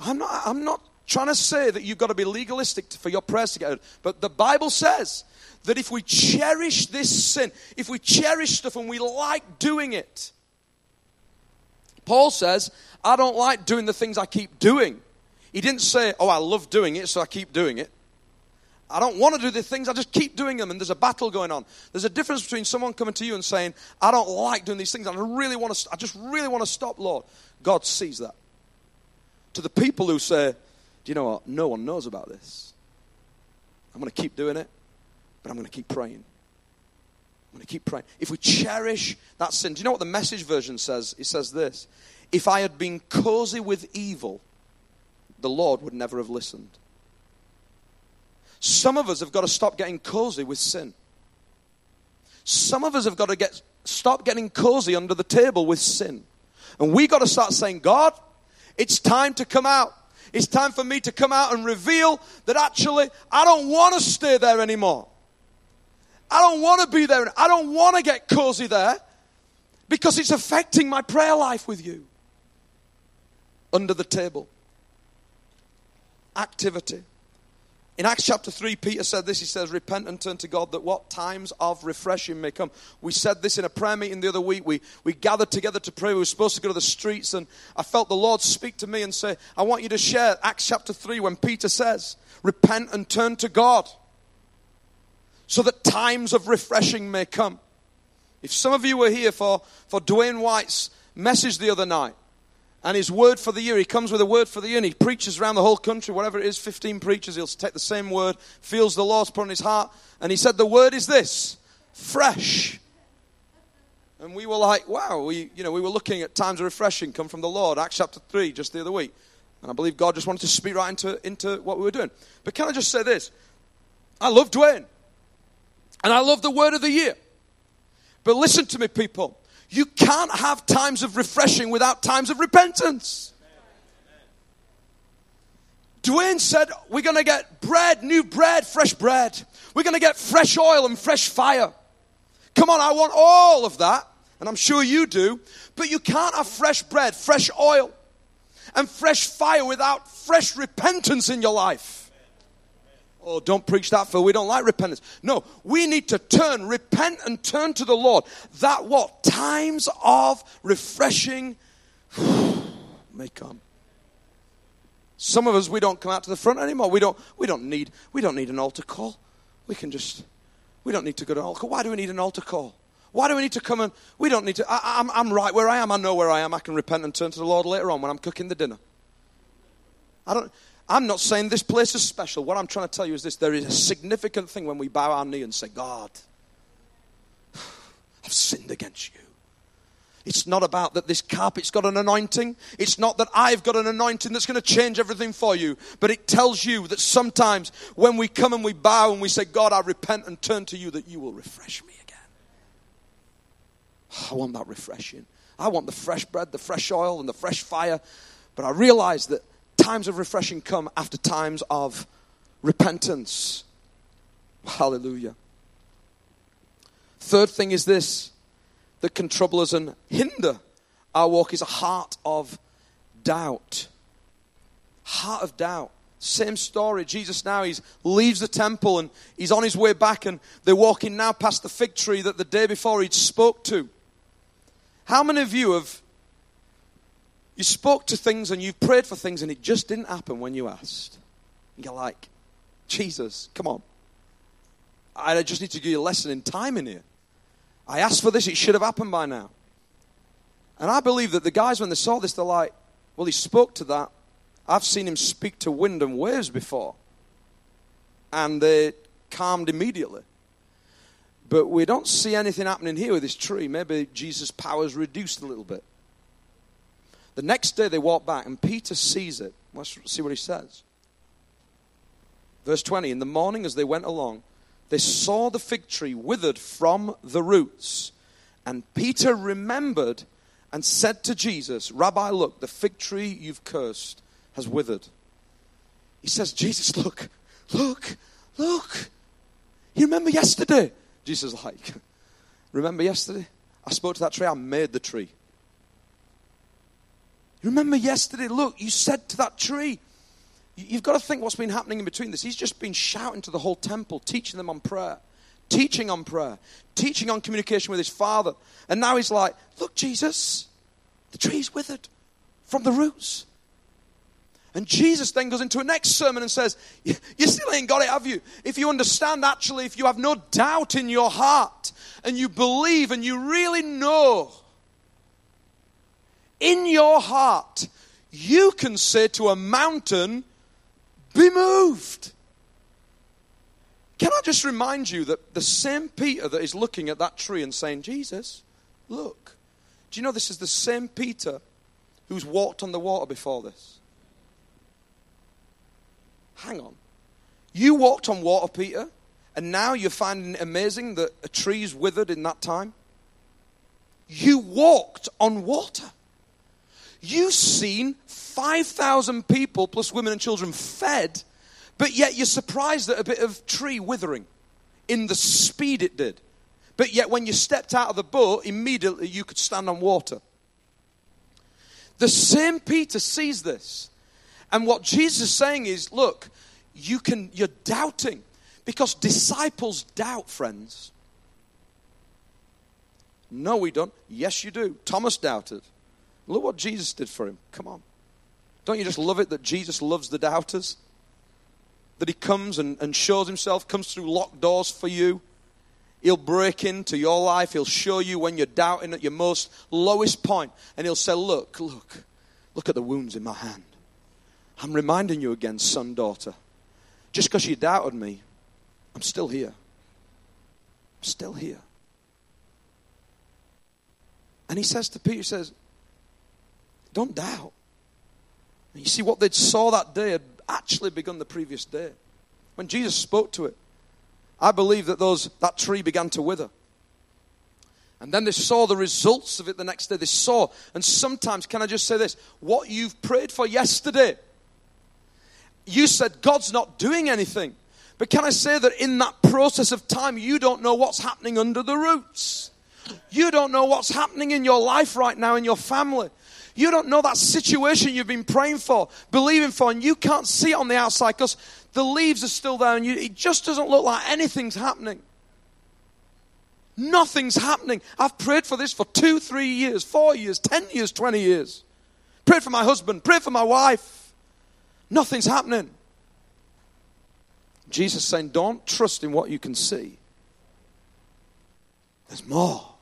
I'm not, I'm not trying to say that you've got to be legalistic for your prayers to get heard. But the Bible says that if we cherish this sin, if we cherish stuff and we like doing it, Paul says, I don't like doing the things I keep doing. He didn't say, Oh, I love doing it, so I keep doing it. I don't want to do the things, I just keep doing them, and there's a battle going on. There's a difference between someone coming to you and saying, I don't like doing these things, I really want to, I just really want to stop, Lord. God sees that. To the people who say, Do you know what? No one knows about this. I'm going to keep doing it, but I'm going to keep praying. I'm going to keep praying. If we cherish that sin, do you know what the message version says? It says this if I had been cozy with evil, the Lord would never have listened. Some of us have got to stop getting cozy with sin. Some of us have got to get stop getting cozy under the table with sin. And we got to start saying, God, it's time to come out. It's time for me to come out and reveal that actually I don't want to stay there anymore. I don't want to be there. I don't want to get cozy there because it's affecting my prayer life with you under the table. Activity. In Acts chapter 3, Peter said this. He says, Repent and turn to God that what times of refreshing may come. We said this in a prayer meeting the other week. We, we gathered together to pray. We were supposed to go to the streets, and I felt the Lord speak to me and say, I want you to share Acts chapter 3 when Peter says, Repent and turn to God. so that times of refreshing may come. If some of you were here for, for Dwayne White's message the other night, and his word for the year, he comes with a word for the year, and he preaches around the whole country, whatever it is, 15 preachers, he'll take the same word, feels the Lord's put on his heart, and he said, The word is this fresh. And we were like, wow, we, you know, we were looking at times of refreshing come from the Lord, Acts chapter 3, just the other week. And I believe God just wanted to speak right into, into what we were doing. But can I just say this? I love Dwayne. And I love the word of the year. But listen to me, people. You can't have times of refreshing without times of repentance. Dwayne said, We're going to get bread, new bread, fresh bread. We're going to get fresh oil and fresh fire. Come on, I want all of that. And I'm sure you do. But you can't have fresh bread, fresh oil, and fresh fire without fresh repentance in your life. Oh, don't preach that, for we don't like repentance. No, we need to turn, repent, and turn to the Lord. That what? Times of refreshing may come. Some of us we don't come out to the front anymore. We don't we don't need we don't need an altar call. We can just we don't need to go to an altar call. Why do we need an altar call? Why do we need to come and we don't need to I, I'm, I'm right where I am. I know where I am. I can repent and turn to the Lord later on when I'm cooking the dinner. I don't I'm not saying this place is special. What I'm trying to tell you is this there is a significant thing when we bow our knee and say, God, I've sinned against you. It's not about that this carpet's got an anointing. It's not that I've got an anointing that's going to change everything for you. But it tells you that sometimes when we come and we bow and we say, God, I repent and turn to you, that you will refresh me again. I want that refreshing. I want the fresh bread, the fresh oil, and the fresh fire. But I realize that times of refreshing come after times of repentance. Hallelujah. Third thing is this that can trouble us and hinder our walk is a heart of doubt. Heart of doubt. Same story. Jesus now he leaves the temple and he's on his way back and they're walking now past the fig tree that the day before he'd spoke to. How many of you have you spoke to things and you've prayed for things and it just didn't happen when you asked. And you're like, Jesus, come on. I just need to give you a lesson in time in here. I asked for this, it should have happened by now. And I believe that the guys, when they saw this, they're like, well, he spoke to that. I've seen him speak to wind and waves before. And they calmed immediately. But we don't see anything happening here with this tree. Maybe Jesus' power's reduced a little bit. The next day they walk back, and Peter sees it. Let's see what he says. Verse 20 In the morning, as they went along, they saw the fig tree withered from the roots. And Peter remembered and said to Jesus, Rabbi, look, the fig tree you've cursed has withered. He says, Jesus, look, look, look. You remember yesterday? Jesus like, Remember yesterday? I spoke to that tree, I made the tree. Remember yesterday, look, you said to that tree, You've got to think what's been happening in between this. He's just been shouting to the whole temple, teaching them on prayer, teaching on prayer, teaching on communication with his father. And now he's like, Look, Jesus, the tree's withered from the roots. And Jesus then goes into a next sermon and says, You still ain't got it, have you? If you understand, actually, if you have no doubt in your heart and you believe and you really know in your heart, you can say to a mountain, Be moved. Can I just remind you that the same Peter that is looking at that tree and saying, Jesus, look. Do you know this is the same Peter who's walked on the water before this? Hang on. You walked on water, Peter, and now you're finding it amazing that a tree's withered in that time? You walked on water. You've seen 5,000 people, plus women and children, fed, but yet you're surprised at a bit of tree withering in the speed it did. But yet, when you stepped out of the boat, immediately you could stand on water. The same Peter sees this. And what Jesus is saying is, look, you can you're doubting because disciples doubt, friends. No, we don't. Yes, you do. Thomas doubted. Look what Jesus did for him. Come on. Don't you just love it that Jesus loves the doubters? that He comes and, and shows Himself, comes through locked doors for you. He'll break into your life. He'll show you when you're doubting at your most lowest point, and He'll say, Look, look, look at the wounds in my hand. I'm reminding you again, son, daughter. Just because you doubted me, I'm still here. I'm still here. And he says to Peter, he says, Don't doubt. And you see, what they saw that day had actually begun the previous day. When Jesus spoke to it, I believe that those, that tree began to wither. And then they saw the results of it the next day. They saw, and sometimes, can I just say this? What you've prayed for yesterday, you said God's not doing anything. But can I say that in that process of time, you don't know what's happening under the roots? You don't know what's happening in your life right now, in your family. You don't know that situation you've been praying for, believing for, and you can't see it on the outside because the leaves are still there and you, it just doesn't look like anything's happening. Nothing's happening. I've prayed for this for two, three years, four years, ten years, twenty years. Prayed for my husband, prayed for my wife. Nothing's happening. Jesus saying, Don't trust in what you can see. There's more.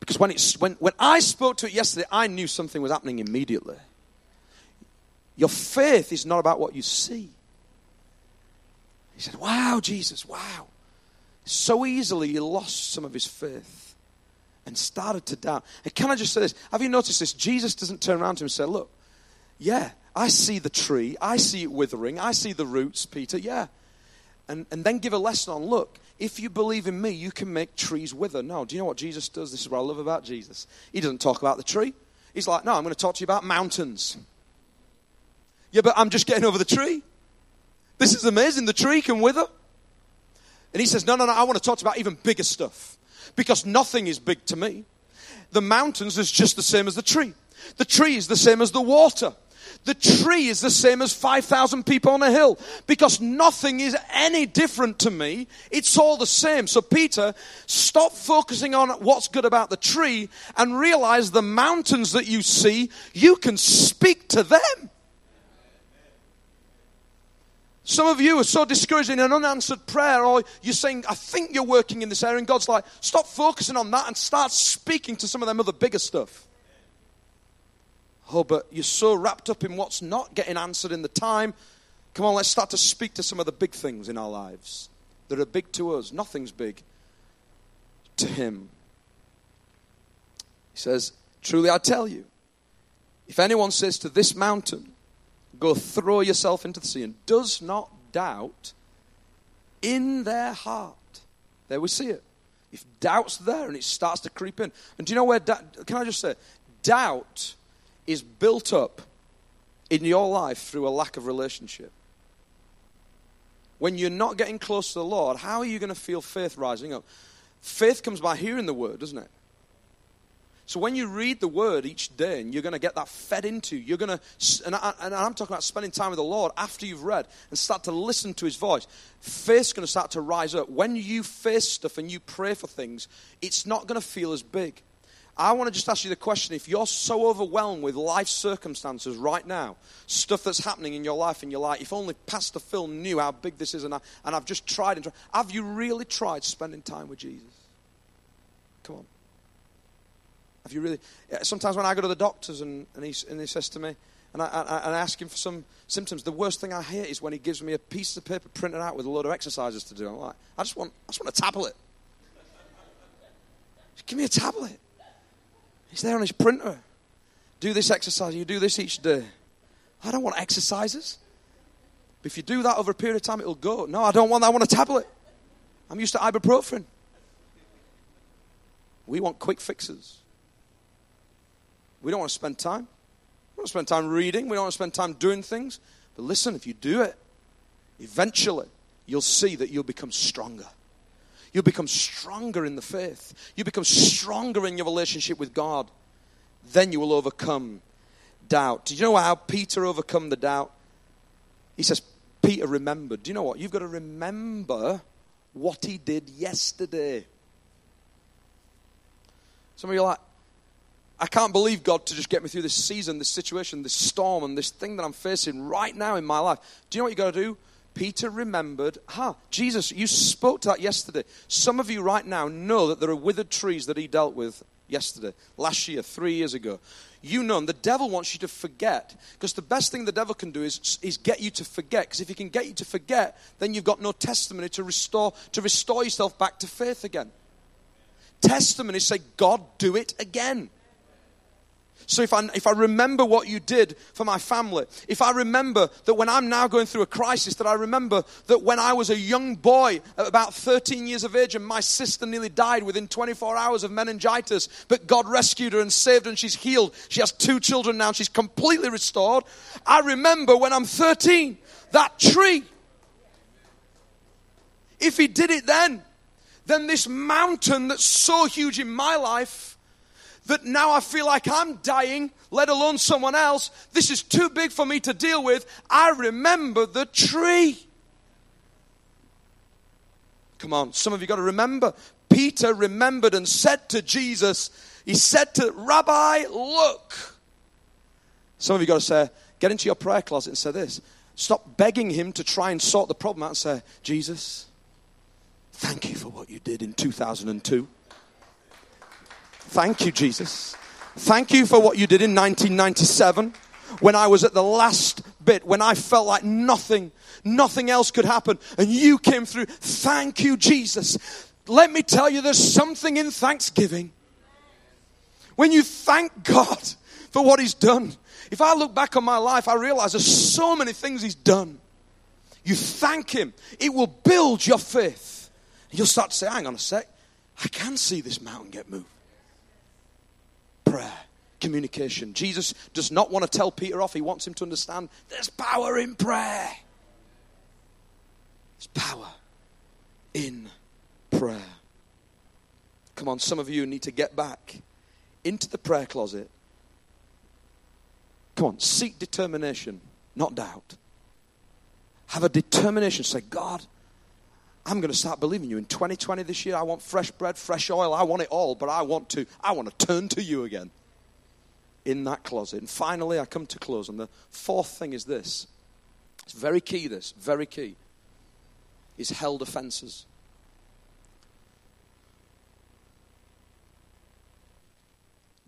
Because when, it's, when, when I spoke to it yesterday, I knew something was happening immediately. Your faith is not about what you see. He said, Wow, Jesus, wow. So easily he lost some of his faith and started to doubt. And can I just say this? Have you noticed this? Jesus doesn't turn around to him and say, Look, yeah, I see the tree, I see it withering, I see the roots, Peter, yeah. And, and then give a lesson on look, if you believe in me, you can make trees wither. No, do you know what Jesus does? This is what I love about Jesus. He doesn't talk about the tree. He's like, no, I'm going to talk to you about mountains. Yeah, but I'm just getting over the tree. This is amazing. The tree can wither. And he says, no, no, no, I want to talk to you about even bigger stuff. Because nothing is big to me. The mountains is just the same as the tree. The tree is the same as the water. The tree is the same as 5,000 people on a hill because nothing is any different to me. It's all the same. So, Peter, stop focusing on what's good about the tree and realize the mountains that you see, you can speak to them. Some of you are so discouraged in an unanswered prayer, or you're saying, I think you're working in this area, and God's like, stop focusing on that and start speaking to some of them other bigger stuff. Oh, but you're so wrapped up in what's not getting answered in the time. Come on, let's start to speak to some of the big things in our lives that are big to us. Nothing's big to Him. He says, Truly I tell you, if anyone says to this mountain, Go throw yourself into the sea, and does not doubt in their heart, there we see it. If doubt's there and it starts to creep in, and do you know where, da- can I just say, doubt is built up in your life through a lack of relationship. When you're not getting close to the Lord, how are you going to feel faith rising up? Faith comes by hearing the word, doesn't it? So when you read the word each day and you're going to get that fed into, you're going to, and, I, I'm talking about spending time with the Lord after you've read and start to listen to his voice. Faith's going to start to rise up. When you face stuff and you pray for things, it's not going to feel as big. I want to just ask you the question if you're so overwhelmed with life circumstances right now, stuff that's happening in your life and your life, if only Pastor Phil knew how big this is, and, I, and I've just tried and tried, have you really tried spending time with Jesus? Come on. Have you really? Uh, sometimes when I go to the doctors and, and, he, and he says to me, and I, I, and I ask him for some symptoms, the worst thing I hear is when he gives me a piece of paper printed out with a load of exercises to do. I'm like, I just want, I just want a tablet. Give me a tablet. He's there on his printer. Do this exercise. You do this each day. I don't want exercises. If you do that over a period of time, it'll go. No, I don't want that. I want a tablet. I'm used to ibuprofen. We want quick fixes. We don't want to spend time. We don't want to spend time reading. We don't want to spend time doing things. But listen, if you do it, eventually you'll see that you'll become stronger. You become stronger in the faith. You become stronger in your relationship with God. Then you will overcome doubt. Do you know how Peter overcome the doubt? He says, Peter remembered. Do you know what? You've got to remember what he did yesterday. Some of you are like, I can't believe God to just get me through this season, this situation, this storm, and this thing that I'm facing right now in my life. Do you know what you've got to do? Peter remembered, huh, Jesus, you spoke to that yesterday. Some of you right now know that there are withered trees that he dealt with yesterday, last year, three years ago. You know, and the devil wants you to forget. Because the best thing the devil can do is, is get you to forget. Because if he can get you to forget, then you've got no testimony to restore, to restore yourself back to faith again. Testimony say, God, do it again. So if I, if I remember what you did for my family, if I remember that when I'm now going through a crisis, that I remember that when I was a young boy about 13 years of age and my sister nearly died within 24 hours of meningitis, but God rescued her and saved her and she's healed. She has two children now she's completely restored. I remember when I'm 13, that tree. If he did it then, then this mountain that's so huge in my life that now I feel like I'm dying, let alone someone else. This is too big for me to deal with. I remember the tree. Come on, some of you got to remember. Peter remembered and said to Jesus, he said to Rabbi, look. Some of you got to say, get into your prayer closet and say this. Stop begging him to try and sort the problem out and say, Jesus, thank you for what you did in 2002. Thank you, Jesus. Thank you for what you did in 1997 when I was at the last bit, when I felt like nothing, nothing else could happen, and you came through. Thank you, Jesus. Let me tell you, there's something in thanksgiving. When you thank God for what He's done. If I look back on my life, I realize there's so many things He's done. You thank Him, it will build your faith. You'll start to say, hang on a sec, I can see this mountain get moved prayer, communication. Jesus does not want to tell Peter off, he wants him to understand there's power in prayer. There's power in prayer. Come on, some of you need to get back into the prayer closet. Come on, seek determination, not doubt. Have a determination. Say, God, I'm going to start believing you. In 2020 this year, I want fresh bread, fresh oil. I want it all, but I want to, I want to turn to you again in that closet. And finally, I come to close. And the fourth thing is this. It's very key, this, very key. Is held offenses.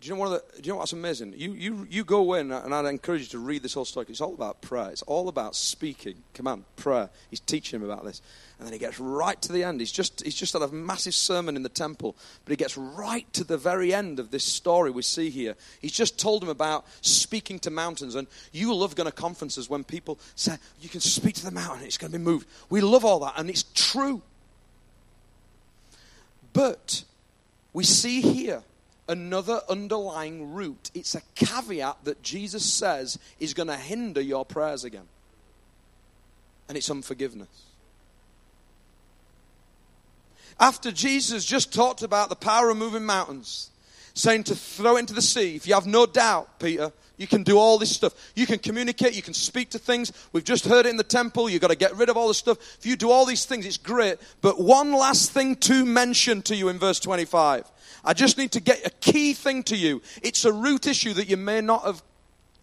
Do you know, one of the, do you know what's amazing? You, you, you go in, and I'd encourage you to read this whole story. It's all about prayer. It's all about speaking. Come on, prayer. He's teaching him about this. And then he gets right to the end. He's just, he's just had a massive sermon in the temple, but he gets right to the very end of this story we see here. He's just told him about speaking to mountains. And you love going to conferences when people say, you can speak to the mountain, it's going to be moved. We love all that, and it's true. But we see here another underlying root. It's a caveat that Jesus says is going to hinder your prayers again. And it's unforgiveness. After Jesus just talked about the power of moving mountains, saying to throw into the sea, if you have no doubt, Peter, you can do all this stuff. You can communicate, you can speak to things. We've just heard it in the temple. You've got to get rid of all this stuff. If you do all these things, it's great. But one last thing to mention to you in verse 25. I just need to get a key thing to you. It's a root issue that you may not have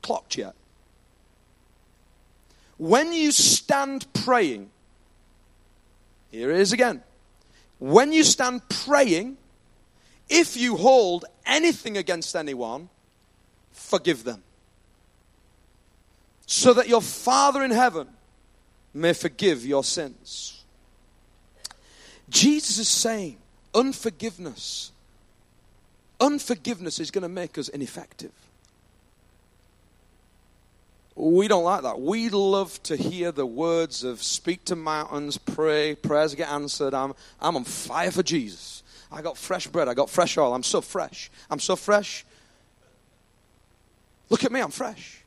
clocked yet. When you stand praying, here it is again. When you stand praying, if you hold anything against anyone, forgive them. So that your Father in heaven may forgive your sins. Jesus is saying unforgiveness Unforgiveness is going to make us ineffective. We don't like that. We love to hear the words of speak to mountains, pray, prayers get answered. I'm, I'm on fire for Jesus. I got fresh bread. I got fresh oil. I'm so fresh. I'm so fresh. Look at me. I'm fresh.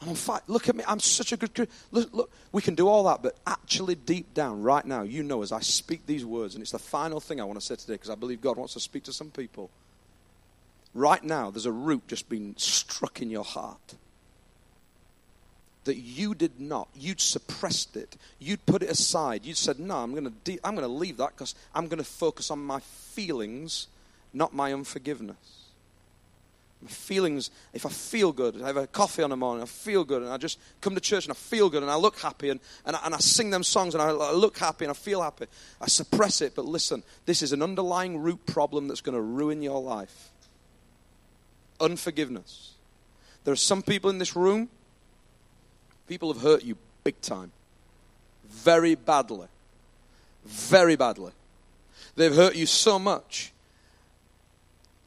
I'm on fire. Look at me. I'm such a good Look, look, we can do all that, but actually, deep down, right now, you know, as I speak these words, and it's the final thing I want to say today because I believe God wants to speak to some people. Right now, there's a root just being struck in your heart that you did not. You'd suppressed it. You'd put it aside. You'd said, "No, I'm going to. De- I'm going to leave that because I'm going to focus on my feelings, not my unforgiveness." My feelings, if I feel good, I have a coffee on the morning, I feel good, and I just come to church and I feel good and I look happy and, and, I, and I sing them songs and I, I look happy and I feel happy. I suppress it, but listen, this is an underlying root problem that's going to ruin your life unforgiveness. There are some people in this room, people have hurt you big time, very badly, very badly. They've hurt you so much.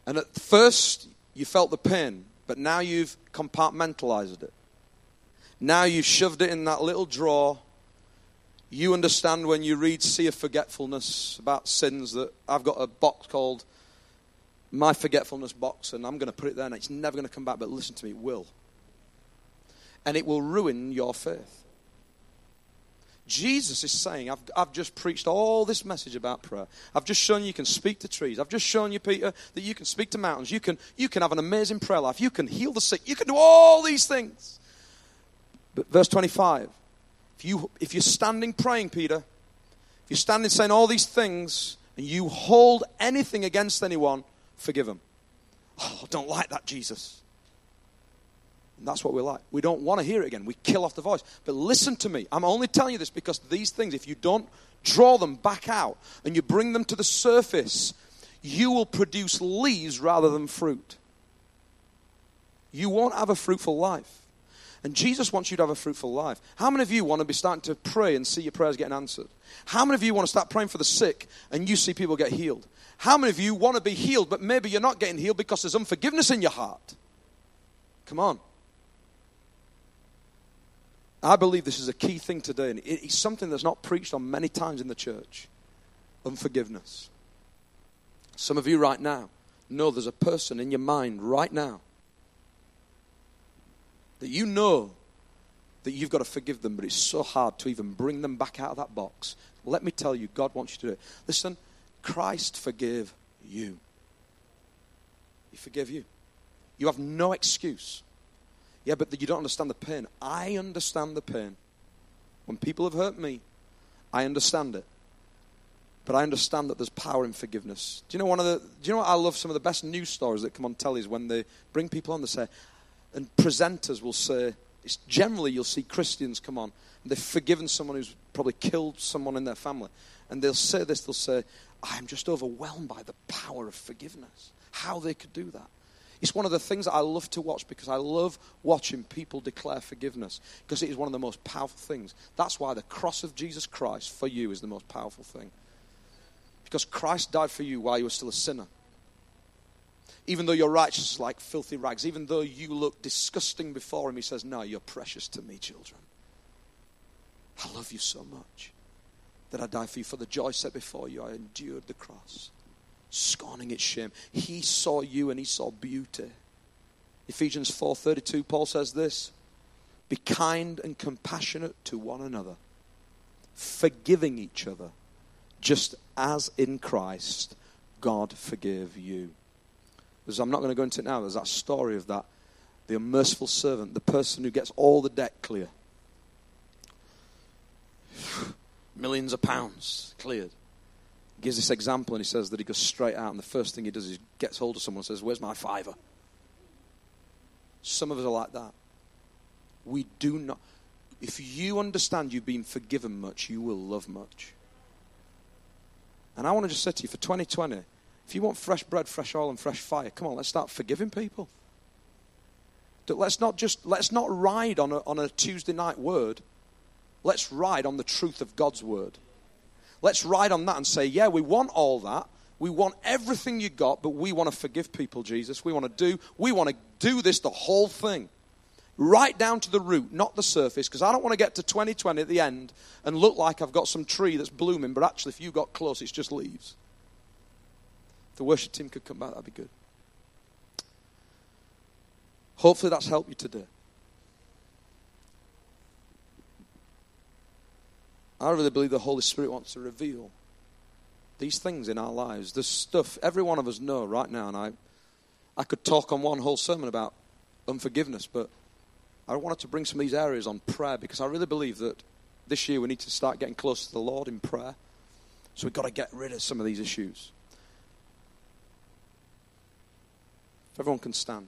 And at first, you felt the pain, but now you've compartmentalized it. Now you've shoved it in that little drawer. You understand when you read Sea of Forgetfulness about sins that I've got a box called My Forgetfulness Box, and I'm going to put it there, and it's never going to come back, but listen to me, it will. And it will ruin your faith. Jesus is saying, I've, I've just preached all this message about prayer. I've just shown you you can speak to trees. I've just shown you, Peter, that you can speak to mountains. You can, you can have an amazing prayer life. You can heal the sick. You can do all these things. But verse 25, if, you, if you're standing praying, Peter, if you're standing saying all these things and you hold anything against anyone, forgive them. Oh, I don't like that, Jesus. That's what we're like. We don't want to hear it again. We kill off the voice. But listen to me. I'm only telling you this because these things, if you don't draw them back out and you bring them to the surface, you will produce leaves rather than fruit. You won't have a fruitful life. And Jesus wants you to have a fruitful life. How many of you want to be starting to pray and see your prayers getting answered? How many of you want to start praying for the sick and you see people get healed? How many of you want to be healed, but maybe you're not getting healed because there's unforgiveness in your heart? Come on. I believe this is a key thing today, and it's something that's not preached on many times in the church unforgiveness. Some of you right now know there's a person in your mind right now that you know that you've got to forgive them, but it's so hard to even bring them back out of that box. Let me tell you, God wants you to do it. Listen, Christ forgave you. He forgave you. You have no excuse. Yeah, but you don't understand the pain. I understand the pain. When people have hurt me, I understand it. But I understand that there's power in forgiveness. Do you know one of the? Do you know what I love? Some of the best news stories that come on telly is when they bring people on. They say, and presenters will say, it's generally you'll see Christians come on and they've forgiven someone who's probably killed someone in their family, and they'll say this. They'll say, "I'm just overwhelmed by the power of forgiveness. How they could do that." It's one of the things that I love to watch because I love watching people declare forgiveness because it is one of the most powerful things. That's why the cross of Jesus Christ for you is the most powerful thing. Because Christ died for you while you were still a sinner. Even though you're righteous like filthy rags, even though you look disgusting before Him, He says, No, you're precious to me, children. I love you so much that I died for you. For the joy set before you, I endured the cross scorning its shame. He saw you and he saw beauty. Ephesians 4:32 Paul says this, be kind and compassionate to one another, forgiving each other, just as in Christ God forgave you. I'm not going to go into it now. There's that story of that the unmerciful servant, the person who gets all the debt clear. Millions of pounds cleared gives this example and he says that he goes straight out and the first thing he does is gets hold of someone and says, Where's my fiver? Some of us are like that. We do not. If you understand you've been forgiven much, you will love much. And I want to just say to you for 2020, if you want fresh bread, fresh oil, and fresh fire, come on, let's start forgiving people. Let's not just let's not ride on a, on a Tuesday night word. Let's ride on the truth of God's word. Let's ride on that and say, yeah, we want all that. We want everything you got, but we want to forgive people, Jesus. We want to do, we want to do this, the whole thing. Right down to the root, not the surface, because I don't want to get to 2020 at the end and look like I've got some tree that's blooming, but actually, if you got close, it's just leaves. If the worship team could come back, that'd be good. Hopefully, that's helped you today. I really believe the Holy Spirit wants to reveal these things in our lives. There's stuff every one of us know right now, and I, I could talk on one whole sermon about unforgiveness, but I wanted to bring some of these areas on prayer because I really believe that this year we need to start getting closer to the Lord in prayer. So we've got to get rid of some of these issues. If everyone can stand.